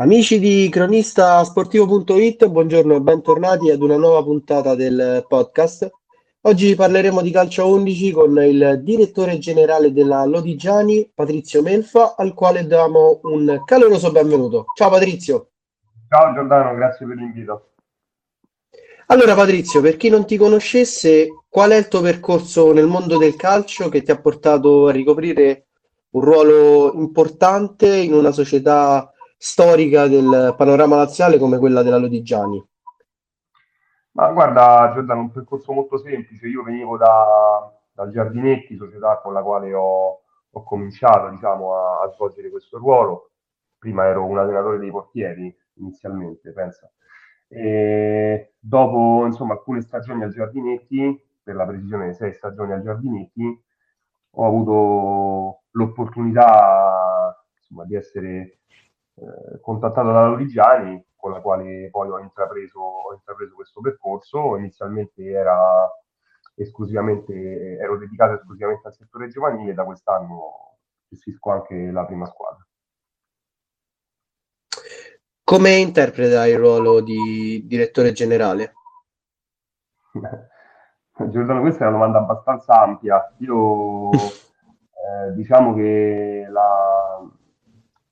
Amici di cronistasportivo.it, buongiorno e bentornati ad una nuova puntata del podcast. Oggi parleremo di calcio 11 con il direttore generale della Lodigiani, Patrizio Melfa, al quale diamo un caloroso benvenuto. Ciao Patrizio. Ciao Giordano, grazie per l'invito. Allora Patrizio, per chi non ti conoscesse, qual è il tuo percorso nel mondo del calcio che ti ha portato a ricoprire un ruolo importante in una società storica del panorama nazionale come quella della Lodigiani? Ma guarda, Giordano, un percorso molto semplice. Io venivo da, dal Giardinetti, società con la quale ho, ho cominciato diciamo, a, a, svolgere questo ruolo. Prima ero un allenatore dei portieri, inizialmente, pensa. E dopo insomma, alcune stagioni al Giardinetti, per la precisione sei stagioni al Giardinetti, ho avuto l'opportunità insomma, di essere eh, contattato da Lorigiani, con la quale poi ho intrapreso, ho intrapreso questo percorso. Inizialmente era esclusivamente, ero dedicato esclusivamente al settore giovanile, da quest'anno gestisco anche la prima squadra. Come interpreta il ruolo di direttore generale? Giordano, questa è una domanda abbastanza ampia. Io eh, diciamo che la,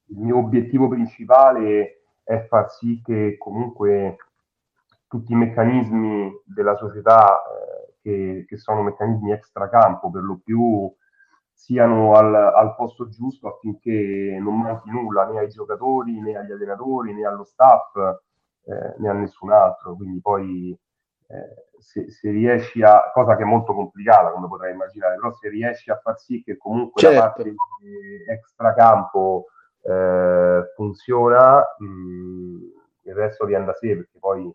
il mio obiettivo principale è far sì che comunque tutti i meccanismi della società, eh, che, che, sono meccanismi extracampo per lo più, siano al, al, posto giusto affinché non manchi nulla né ai giocatori, né agli allenatori, né allo staff, eh, né a nessun altro. Quindi poi eh, se, se, riesci a, cosa che è molto complicata come potrai immaginare, però se riesci a far sì che comunque certo. la parte extracampo eh, funziona, mh, mm, il resto viene da sé perché poi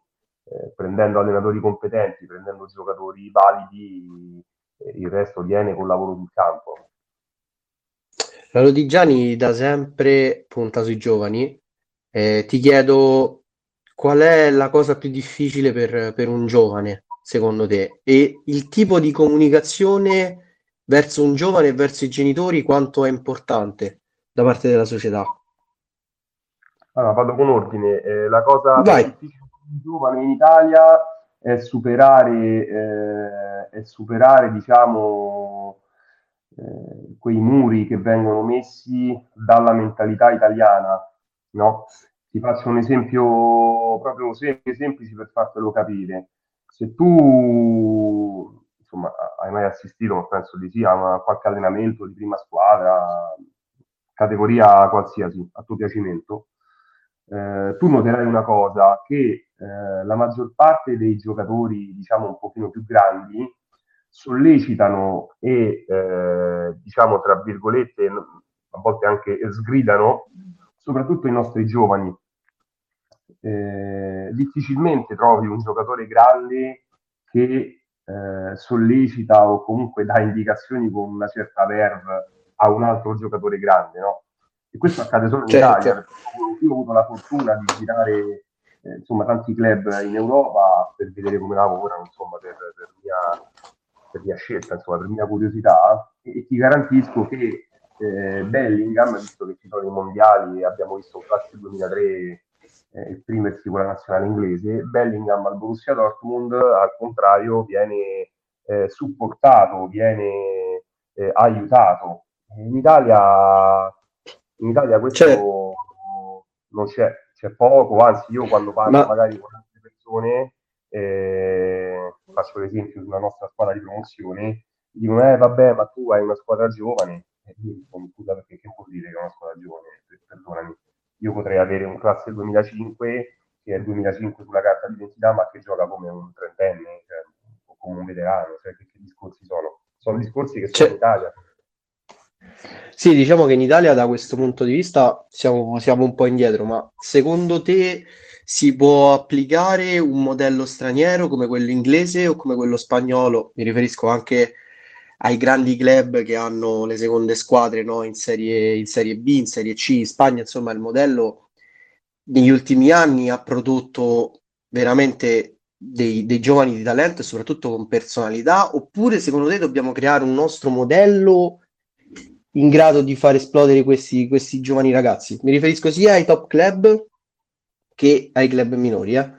eh, prendendo allenatori competenti, prendendo giocatori validi, eh, il resto viene col lavoro sul campo. La Lodigiani da sempre punta sui giovani. Eh, ti chiedo qual è la cosa più difficile per, per un giovane, secondo te? E il tipo di comunicazione verso un giovane e verso i genitori quanto è importante? Da parte della società? Allora, vado con ordine. Eh, la cosa Vai. più difficile per un giovane in Italia è superare, eh, è superare diciamo, eh, quei muri che vengono messi dalla mentalità italiana. No? Ti faccio un esempio proprio semplice, semplice per fartelo capire. Se tu insomma, hai mai assistito, ma penso di sì, a qualche allenamento di prima squadra, categoria qualsiasi, a tuo piacimento, eh, tu noterai una cosa, che eh, la maggior parte dei giocatori, diciamo, un pochino più grandi, sollecitano e, eh, diciamo, tra virgolette, a volte anche sgridano, soprattutto i nostri giovani. Eh, difficilmente trovi un giocatore grande che eh, sollecita o comunque dà indicazioni con una certa verve a un altro giocatore grande, no? E questo accade solo in certo. Italia. Io ho avuto la fortuna di girare eh, insomma, tanti club in Europa per vedere come lavorano, insomma, per, per, mia, per mia, scelta, insomma, per mia curiosità. E, e ti garantisco che eh, Bellingham, visto che ci sono i mondiali abbiamo visto un classe 2003 eh, esprimersi con la nazionale inglese, Bellingham al Borussia Dortmund al contrario viene eh, supportato, viene eh, aiutato in Italia, in Italia questo c'è. non c'è, c'è poco, anzi io quando parlo Ma... magari con altre persone, eh, faccio l'esempio una nostra squadra di promozione, dicono eh vabbè ma tu hai una squadra giovane, e io dico scusa perché che vuol dire che è una squadra giovane, perdonami, io potrei avere un classe 2005 che è il 2005 sulla carta di identità ma che gioca come un trentenne cioè, o come un veterano, cioè che, che discorsi sono? Sono discorsi che sono in Italia. Sì, diciamo che in Italia da questo punto di vista siamo, siamo un po' indietro, ma secondo te si può applicare un modello straniero come quello inglese o come quello spagnolo? Mi riferisco anche ai grandi club che hanno le seconde squadre no? in, serie, in Serie B, in Serie C, in Spagna, insomma il modello negli ultimi anni ha prodotto veramente dei, dei, giovani di talento e soprattutto con personalità, oppure secondo te dobbiamo creare un nostro modello in grado di far esplodere questi, questi giovani ragazzi. Mi riferisco sia ai top club che ai club minori, eh?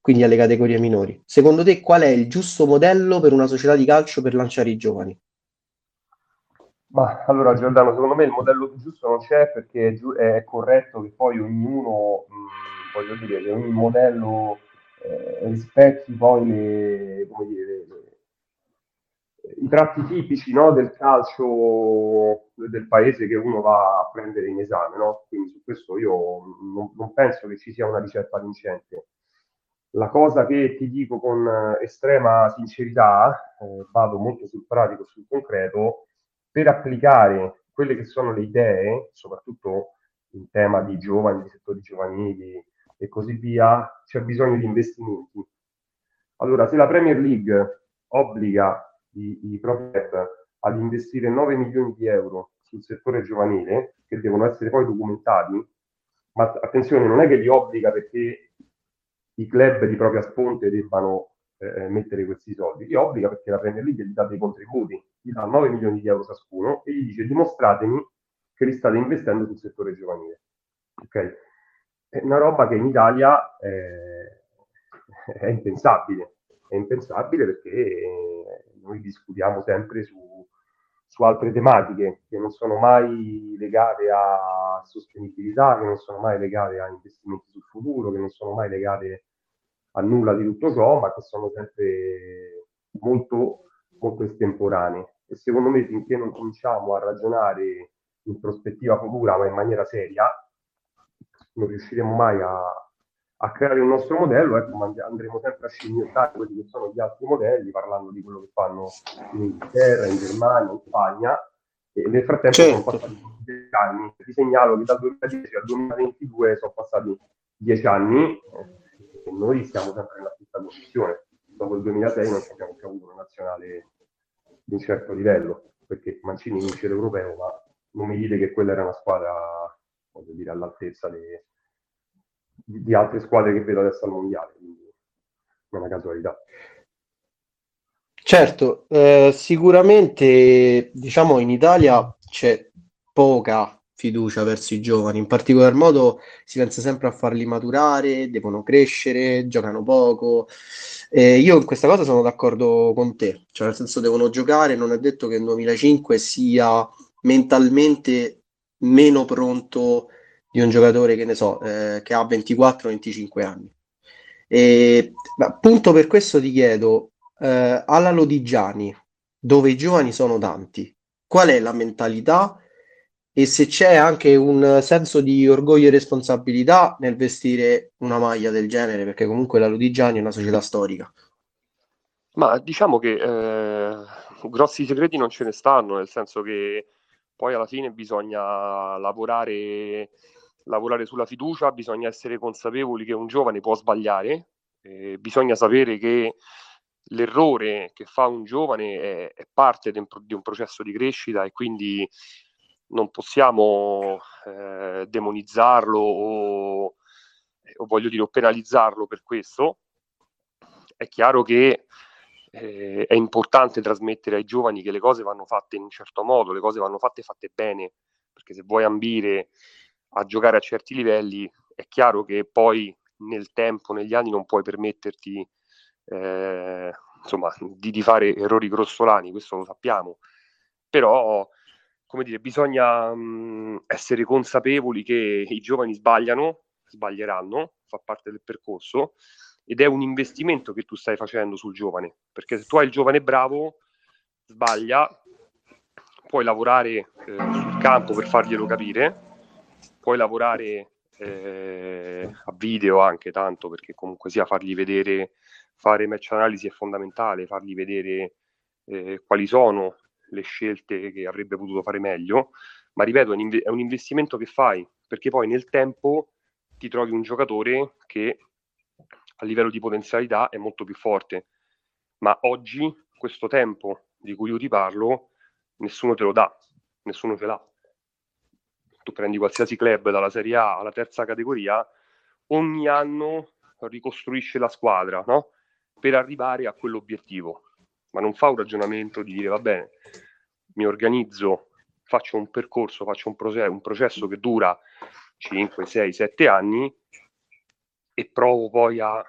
quindi alle categorie minori. Secondo te qual è il giusto modello per una società di calcio per lanciare i giovani? Ma allora Giordano, secondo me il modello giusto non c'è perché è, giu- è corretto che poi ognuno, mh, voglio dire, che ogni modello eh, rispecchi poi le, dire, le, i tratti tipici no, del calcio del paese che uno va a prendere in esame. No? Quindi su questo io non, non, penso che ci sia una ricetta vincente. La cosa che ti dico con estrema sincerità, eh, vado molto sul pratico, sul concreto, per applicare quelle che sono le idee, soprattutto in tema di giovani, di settori giovanili e così via, c'è bisogno di investimenti. Allora, se la Premier League obbliga i, i club ad investire 9 milioni di euro sul settore giovanile, che devono essere poi documentati, ma attenzione, non è che li obbliga perché i club di propria sponte debbano eh, mettere questi soldi, li obbliga perché la Premier League gli dà dei contributi, gli dà 9 milioni di euro ciascuno e gli dice dimostratemi che li state investendo sul settore giovanile. Ok? È una roba che in Italia eh, è impensabile, è impensabile perché noi discutiamo sempre su, su altre tematiche che non sono mai legate a sostenibilità, che non sono mai legate a investimenti sul futuro, che non sono mai legate a nulla di tutto ciò, ma che sono sempre molto, molto estemporanee. E secondo me finché non cominciamo a ragionare in prospettiva futura, ma in maniera seria, non riusciremo mai a, a creare un nostro modello, ecco, andremo sempre a scimmiottare quelli che sono gli altri modelli, parlando di quello che fanno in Inghilterra, in Germania, in Spagna, e nel frattempo certo. sono passati 10 anni. Ti segnalo che dal 2010 al 2022 sono passati 10 anni e noi siamo sempre nella stessa posizione. Dopo il 2006 non abbiamo più avuto una nazionale di un certo livello, perché Mancini vince l'europeo, ma non mi dite che quella era una squadra, voglio dire, all'altezza dei di, altre squadre che vedo adesso al mondiale, quindi è una casualità. Certo, eh, sicuramente diciamo in Italia c'è poca fiducia verso i giovani, in particolar modo si pensa sempre a farli maturare, devono crescere, giocano poco. Eh, io in questa cosa sono d'accordo con te, cioè nel senso devono giocare, non è detto che il 2005 sia mentalmente meno pronto di un giocatore che ne so, eh, che ha 24-25 anni. E, appunto per questo ti chiedo, eh, alla Lodigiani, dove i giovani sono tanti, qual è la mentalità e se c'è anche un senso di orgoglio e responsabilità nel vestire una maglia del genere, perché comunque la Lodigiani è una società storica. Ma diciamo che eh, grossi segreti non ce ne stanno, nel senso che poi alla fine bisogna lavorare lavorare sulla fiducia, bisogna essere consapevoli che un giovane può sbagliare, eh, bisogna sapere che l'errore che fa un giovane è, è parte de, di un processo di crescita e quindi non possiamo eh, demonizzarlo o, o, voglio dire, o penalizzarlo per questo. È chiaro che eh, è importante trasmettere ai giovani che le cose vanno fatte in un certo modo, le cose vanno fatte fatte bene, perché se vuoi ambire a giocare a certi livelli, è chiaro che poi nel tempo, negli anni, non puoi permetterti eh, insomma, di, di, fare errori grossolani, questo lo sappiamo, però come dire, bisogna mh, essere consapevoli che i giovani sbagliano, sbaglieranno, fa parte del percorso ed è un investimento che tu stai facendo sul giovane, perché se tu hai il giovane bravo, sbaglia, puoi lavorare eh, sul campo per farglielo capire, puoi lavorare eh, a video anche tanto perché comunque sia fargli vedere, fare match analisi è fondamentale, fargli vedere eh, quali sono le scelte che avrebbe potuto fare meglio, ma ripeto, è un, inv- è un investimento che fai perché poi nel tempo ti trovi un giocatore che a livello di potenzialità è molto più forte, ma oggi questo tempo di cui io ti parlo nessuno te lo dà, nessuno ce l'ha tu prendi qualsiasi club dalla Serie A alla terza categoria, ogni anno ricostruisce la squadra no? per arrivare a quell'obiettivo, ma non fa un ragionamento di dire va bene, mi organizzo, faccio un percorso, faccio un, proce- un processo che dura 5, 6, 7 anni e provo poi a,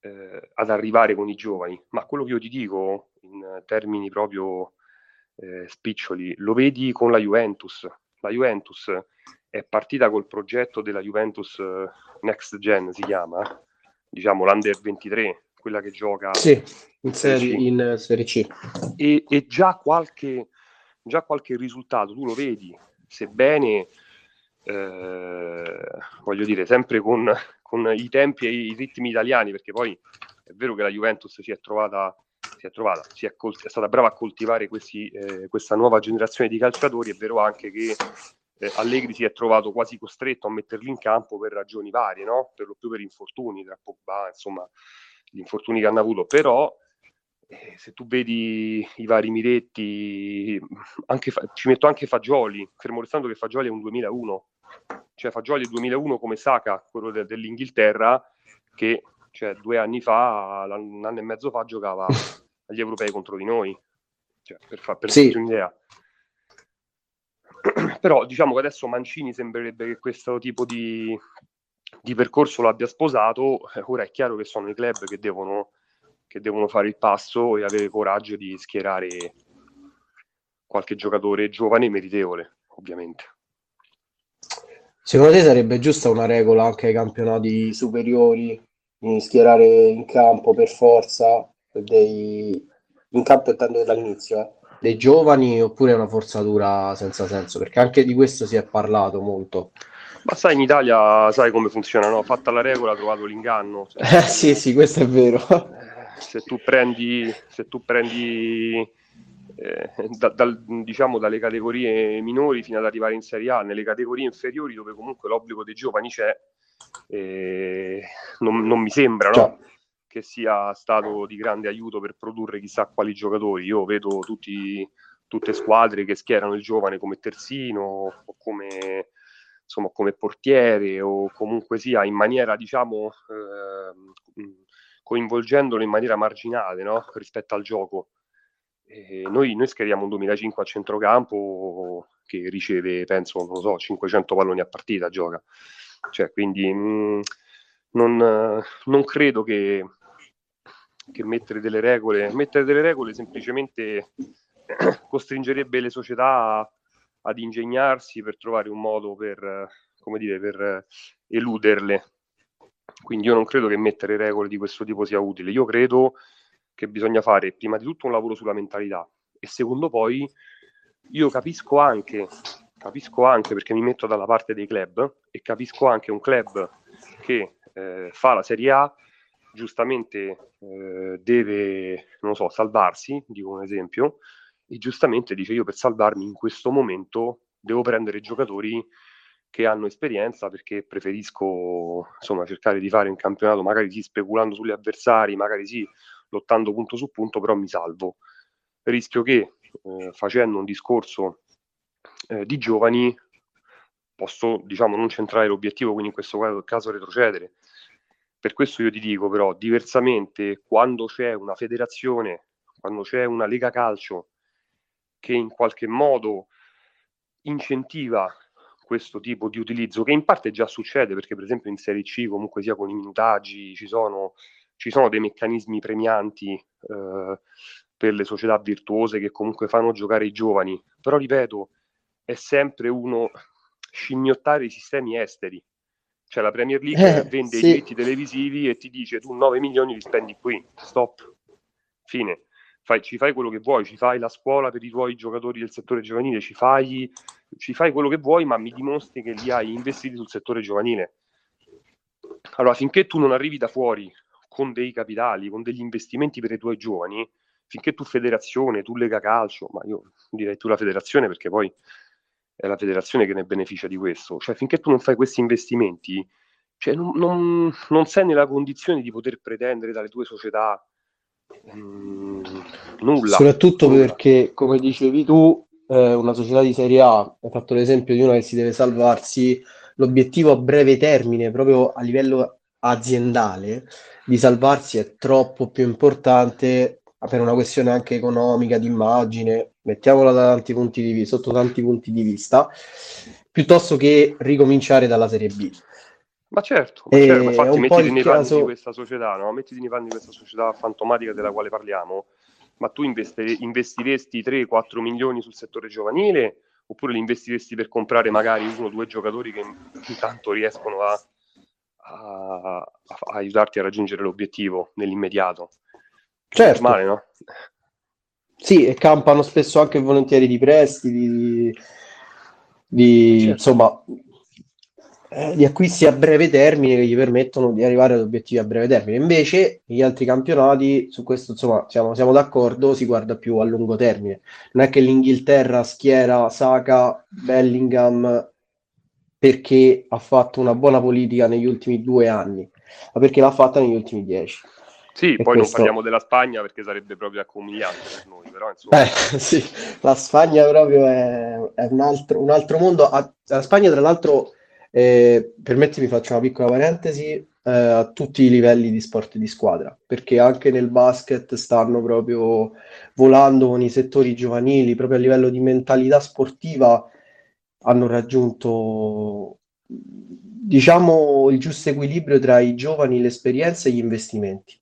eh, ad arrivare con i giovani. Ma quello che io ti dico in termini proprio eh, spiccioli, lo vedi con la Juventus. La Juventus è partita col progetto della Juventus eh, Next Gen, si chiama, diciamo l'Under 23, quella che gioca sì, in, serie, in Serie C. E, e già, qualche, già qualche risultato, tu lo vedi, sebbene, eh, voglio dire, sempre con, con i tempi e i ritmi italiani, perché poi è vero che la Juventus si è trovata si è trovata, si è, col- è stata brava a coltivare questi, eh, questa nuova generazione di calciatori, è vero anche che eh, Allegri si è trovato quasi costretto a metterli in campo per ragioni varie, no? per lo più per infortuni, tra Pogba, insomma, gli infortuni che hanno avuto, però eh, se tu vedi i vari Miretti, anche ci metto anche Fagioli, fermo restando che Fagioli è un 2001, cioè Fagioli è 2001 come Saka, quello de- dell'Inghilterra, che cioè, due anni fa, un anno e mezzo fa, giocava agli europei contro di noi, cioè, per, fa- per sì. un'idea. Però diciamo che adesso Mancini sembrerebbe che questo tipo di, di percorso l'abbia sposato, eh, ora è chiaro che sono i club che devono, che devono fare il passo e avere coraggio di schierare qualche giocatore giovane e meritevole, ovviamente. Secondo te sarebbe giusta una regola anche ai campionati superiori schierare in campo per forza dei in campo intendo dall'inizio eh, dei giovani oppure è una forzatura senza senso perché anche di questo si è parlato molto ma sai, in Italia sai come funziona, no? Fatta la regola, ha trovato l'inganno. Cioè, eh, sì, sì, questo è vero. Se tu prendi, se tu prendi eh, da, dal, diciamo dalle categorie minori fino ad arrivare in Serie A, nelle categorie inferiori dove comunque l'obbligo dei giovani c'è, eh, non, non, mi sembra no? Che sia stato di grande aiuto per produrre chissà quali giocatori. Io vedo tutti, tutte squadre che schierano il giovane come terzino o come insomma, come portiere o comunque sia in maniera, diciamo, eh, coinvolgendolo in maniera marginale no? rispetto al gioco. E noi, noi schieriamo un 2005 a centrocampo che riceve, penso, non so, 500 palloni a partita, gioca. Cioè, quindi mh, mm, non, non, credo che, che mettere delle regole, mettere delle regole semplicemente costringerebbe le società ad ingegnarsi per trovare un modo per, come dire, per eluderle. Quindi io non credo che mettere regole di questo tipo sia utile. Io credo che bisogna fare prima di tutto un lavoro sulla mentalità e secondo poi io capisco anche, capisco anche perché mi metto dalla parte dei club e capisco anche un club che eh, fa la Serie A giustamente eh, deve, non so, salvarsi, dico un esempio, e giustamente dice io per salvarmi in questo momento devo prendere giocatori che hanno esperienza perché preferisco insomma cercare di fare un campionato magari sì speculando sugli avversari, magari sì lottando punto su punto, però mi salvo. Rischio che eh, facendo un discorso eh, di giovani posso diciamo non centrare l'obiettivo, quindi in questo caso retrocedere. Per questo io ti dico però diversamente quando c'è una federazione, quando c'è una lega calcio che in qualche modo incentiva questo tipo di utilizzo, che in parte già succede, perché per esempio in Serie C comunque sia con i minutaggi ci sono, ci sono dei meccanismi premianti eh, per le società virtuose che comunque fanno giocare i giovani, però ripeto, è sempre uno scimmiottare i sistemi esteri. Cioè la Premier League eh, vende sì. i diritti televisivi e ti dice tu 9 milioni li spendi qui, stop, fine fai, ci fai quello che vuoi, ci fai la scuola per i tuoi giocatori del settore giovanile, ci fai, ci fai quello che vuoi, ma mi dimostri che li hai investiti sul settore giovanile. Allora, finché tu non arrivi da fuori con dei capitali, con degli investimenti per i tuoi giovani, finché tu federazione, tu Lega Calcio, ma io direi tu la federazione perché poi è la federazione che ne beneficia di questo, cioè finché tu non fai questi investimenti, cioè non, non, non sei nella condizione di poter pretendere dalle tue società Mm, nulla. Soprattutto nulla. perché, come dicevi tu, eh, una società di Serie A, hai fatto l'esempio di una che si deve salvarsi, l'obiettivo a breve termine, proprio a livello aziendale, di salvarsi è troppo più importante per una questione anche economica, di immagine, mettiamola da tanti punti di vista, sotto tanti punti di vista, piuttosto che ricominciare dalla Serie B. Ma certo, ma certo infatti mettiti nei panni caso... di questa società, no? mettiti nei panni di questa società fantomatica della quale parliamo, ma tu investe- investiresti 3-4 milioni sul settore giovanile oppure li investiresti per comprare magari uno o due giocatori che intanto riescono a, a, a, a aiutarti a raggiungere l'obiettivo nell'immediato? Certo. Male, no? Sì, e campano spesso anche volentieri di prestiti, di, di certo. insomma, eh, di acquisti a breve termine che gli permettono di arrivare ad obiettivi a breve termine. Invece, negli altri campionati, su questo insomma siamo, siamo, d'accordo, si guarda più a lungo termine. Non è che l'Inghilterra schiera Saka, Bellingham perché ha fatto una buona politica negli ultimi due anni, ma perché l'ha fatta negli ultimi dieci. Sì, e poi questo... non parliamo della Spagna perché sarebbe proprio accomiliante per noi, però insomma... Eh, sì, la Spagna proprio è, è un, altro, un altro mondo. La Spagna, tra l'altro, eh, permettimi, faccio una piccola parentesi, eh, a tutti i livelli di sport di squadra, perché anche nel basket stanno proprio volando con i settori giovanili, proprio a livello di mentalità sportiva hanno raggiunto diciamo il giusto equilibrio tra i giovani, l'esperienza e gli investimenti.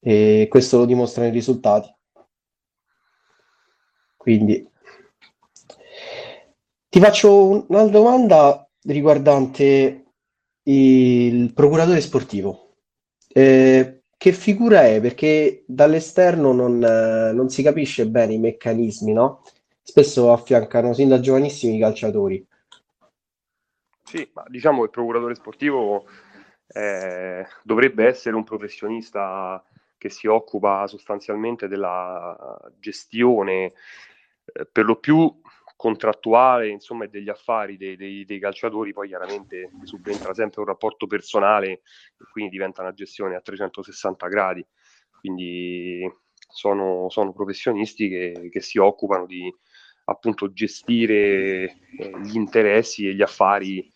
E questo lo dimostrano i risultati. Quindi ti faccio un'altra domanda riguardante il procuratore sportivo. Eh, che figura è? Perché dall'esterno non, non, si capisce bene i meccanismi, no? Spesso affiancano sin da giovanissimi i calciatori. Sì, ma diciamo che il procuratore sportivo eh, dovrebbe essere un professionista che si occupa sostanzialmente della gestione eh, per lo più contrattuale, insomma, e degli affari dei, dei, dei, calciatori, poi chiaramente subentra sempre un rapporto personale quindi diventa una gestione a 360 gradi. Quindi sono, sono professionisti che, che, si occupano di appunto gestire eh, gli interessi e gli affari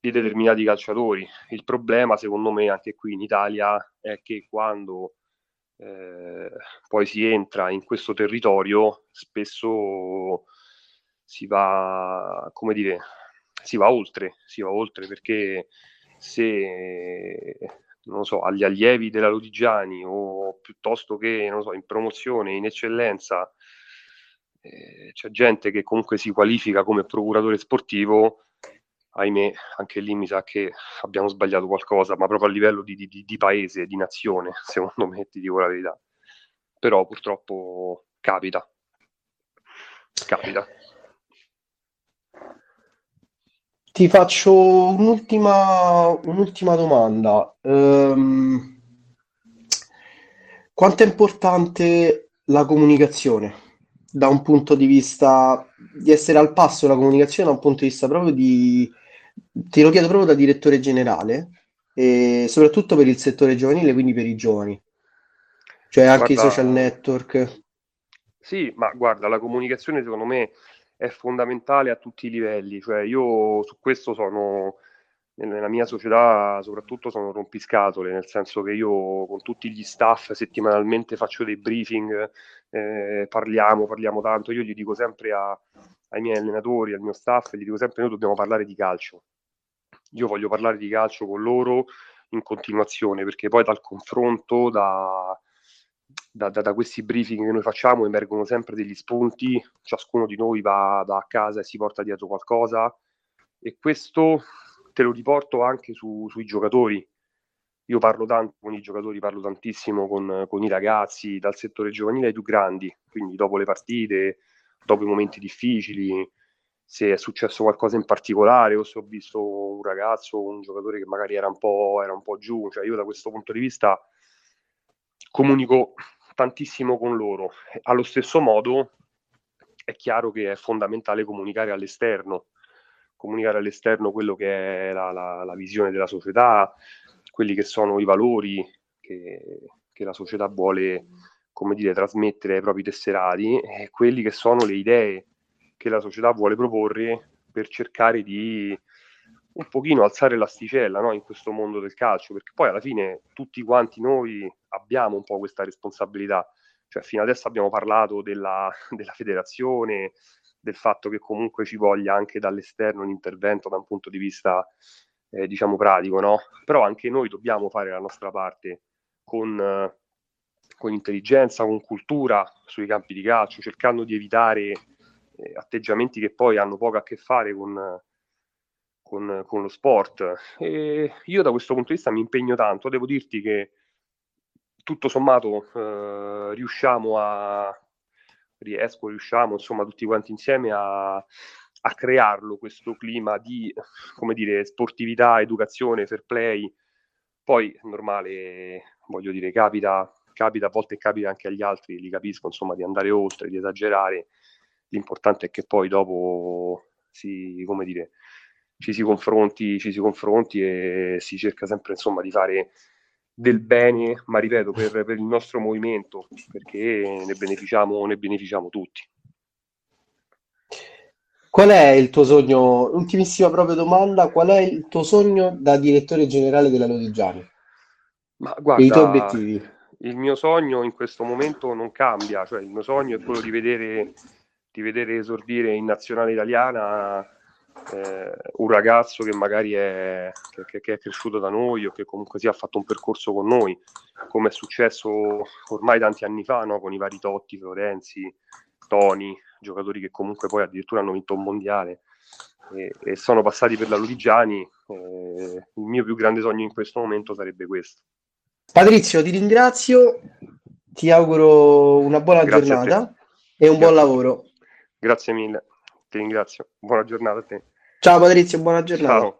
di determinati calciatori. Il problema, secondo me, anche qui in Italia è che quando eh, poi si entra in questo territorio, spesso si va, come dire, si va oltre, si va oltre perché se non so, agli allievi della Lodigiani o piuttosto che so, in promozione, in eccellenza, eh, c'è gente che comunque si qualifica come procuratore sportivo, ahimè, anche lì mi sa che abbiamo sbagliato qualcosa, ma proprio a livello di, di, di paese, di nazione, secondo me, ti dico la verità. Però purtroppo capita. Capita. Ti faccio un'ultima, un'ultima domanda. Um, quanto è importante la comunicazione da un punto di vista di essere al passo la comunicazione da un punto di vista proprio di ti lo chiedo proprio da direttore generale e soprattutto per il settore giovanile, quindi per i giovani, cioè anche guarda, i social network. Sì, ma guarda, la comunicazione secondo me è fondamentale a tutti i livelli, cioè io su questo sono, nella mia società soprattutto sono rompiscatole, nel senso che io con tutti gli staff settimanalmente faccio dei briefing, eh, parliamo, parliamo tanto, io gli dico sempre a, ai miei allenatori, al mio staff, gli dico sempre noi dobbiamo parlare di calcio. Io voglio parlare di calcio con loro in continuazione, perché poi dal confronto, da, da, da, da, questi briefing che noi facciamo emergono sempre degli spunti, ciascuno di noi va, a casa e si porta dietro qualcosa. E questo te lo riporto anche su, sui giocatori. Io parlo tanto con i giocatori, parlo tantissimo con, con, i ragazzi, dal settore giovanile ai più grandi, quindi dopo le partite, dopo i momenti difficili, se è successo qualcosa in particolare o se ho visto un ragazzo un giocatore che magari era un po', era un po' giù. Cioè io da questo punto di vista comunico tantissimo con loro. Allo stesso modo è chiaro che è fondamentale comunicare all'esterno, comunicare all'esterno quello che è la, la, la visione della società, quelli che sono i valori che, che, la società vuole, come dire, trasmettere ai propri tesserati e quelli che sono le idee che la società vuole proporre per cercare di un pochino alzare l'asticella no, in questo mondo del calcio, perché poi alla fine tutti quanti noi abbiamo un po' questa responsabilità. Cioè, fino adesso abbiamo parlato della, della federazione, del fatto che comunque ci voglia anche dall'esterno un intervento da un punto di vista eh, diciamo pratico, no? Però anche noi dobbiamo fare la nostra parte con, eh, con intelligenza, con cultura sui campi di calcio, cercando di evitare eh, atteggiamenti che poi hanno poco a che fare con, con, con, lo sport. E io da questo punto di vista mi impegno tanto, devo dirti che tutto sommato eh, riusciamo a riesco, riusciamo insomma tutti quanti insieme a, a crearlo questo clima di come dire sportività, educazione, fair play. Poi è normale, voglio dire, capita, capita a volte capita anche agli altri, li capisco, insomma, di andare oltre, di esagerare. L'importante è che poi dopo si, come dire, ci si confronti, ci si confronti e si cerca sempre insomma di fare del bene, ma ripeto, per, per il nostro movimento, perché ne beneficiamo, ne beneficiamo tutti. Qual è il tuo sogno? Ultimissima proprio domanda, qual è il tuo sogno da direttore generale della Lodigiani? Ma guarda, I tuoi obiettivi? Il mio sogno in questo momento non cambia, cioè il mio sogno è quello di vedere, di vedere esordire in nazionale italiana eh, un ragazzo che magari è, che, che, è cresciuto da noi o che comunque sia ha fatto un percorso con noi, come è successo ormai tanti anni fa no? con i vari Totti, Florenzi, Toni, giocatori che comunque poi addirittura hanno vinto un mondiale e, e sono passati per la Lodigiani. Eh, il mio più grande sogno in questo momento sarebbe questo. Patrizio, ti ringrazio, ti auguro una buona Grazie giornata e un Grazie. buon lavoro. Grazie mille, ti ringrazio. Buona giornata a te. Ciao Patrizio, buona giornata. Ciao.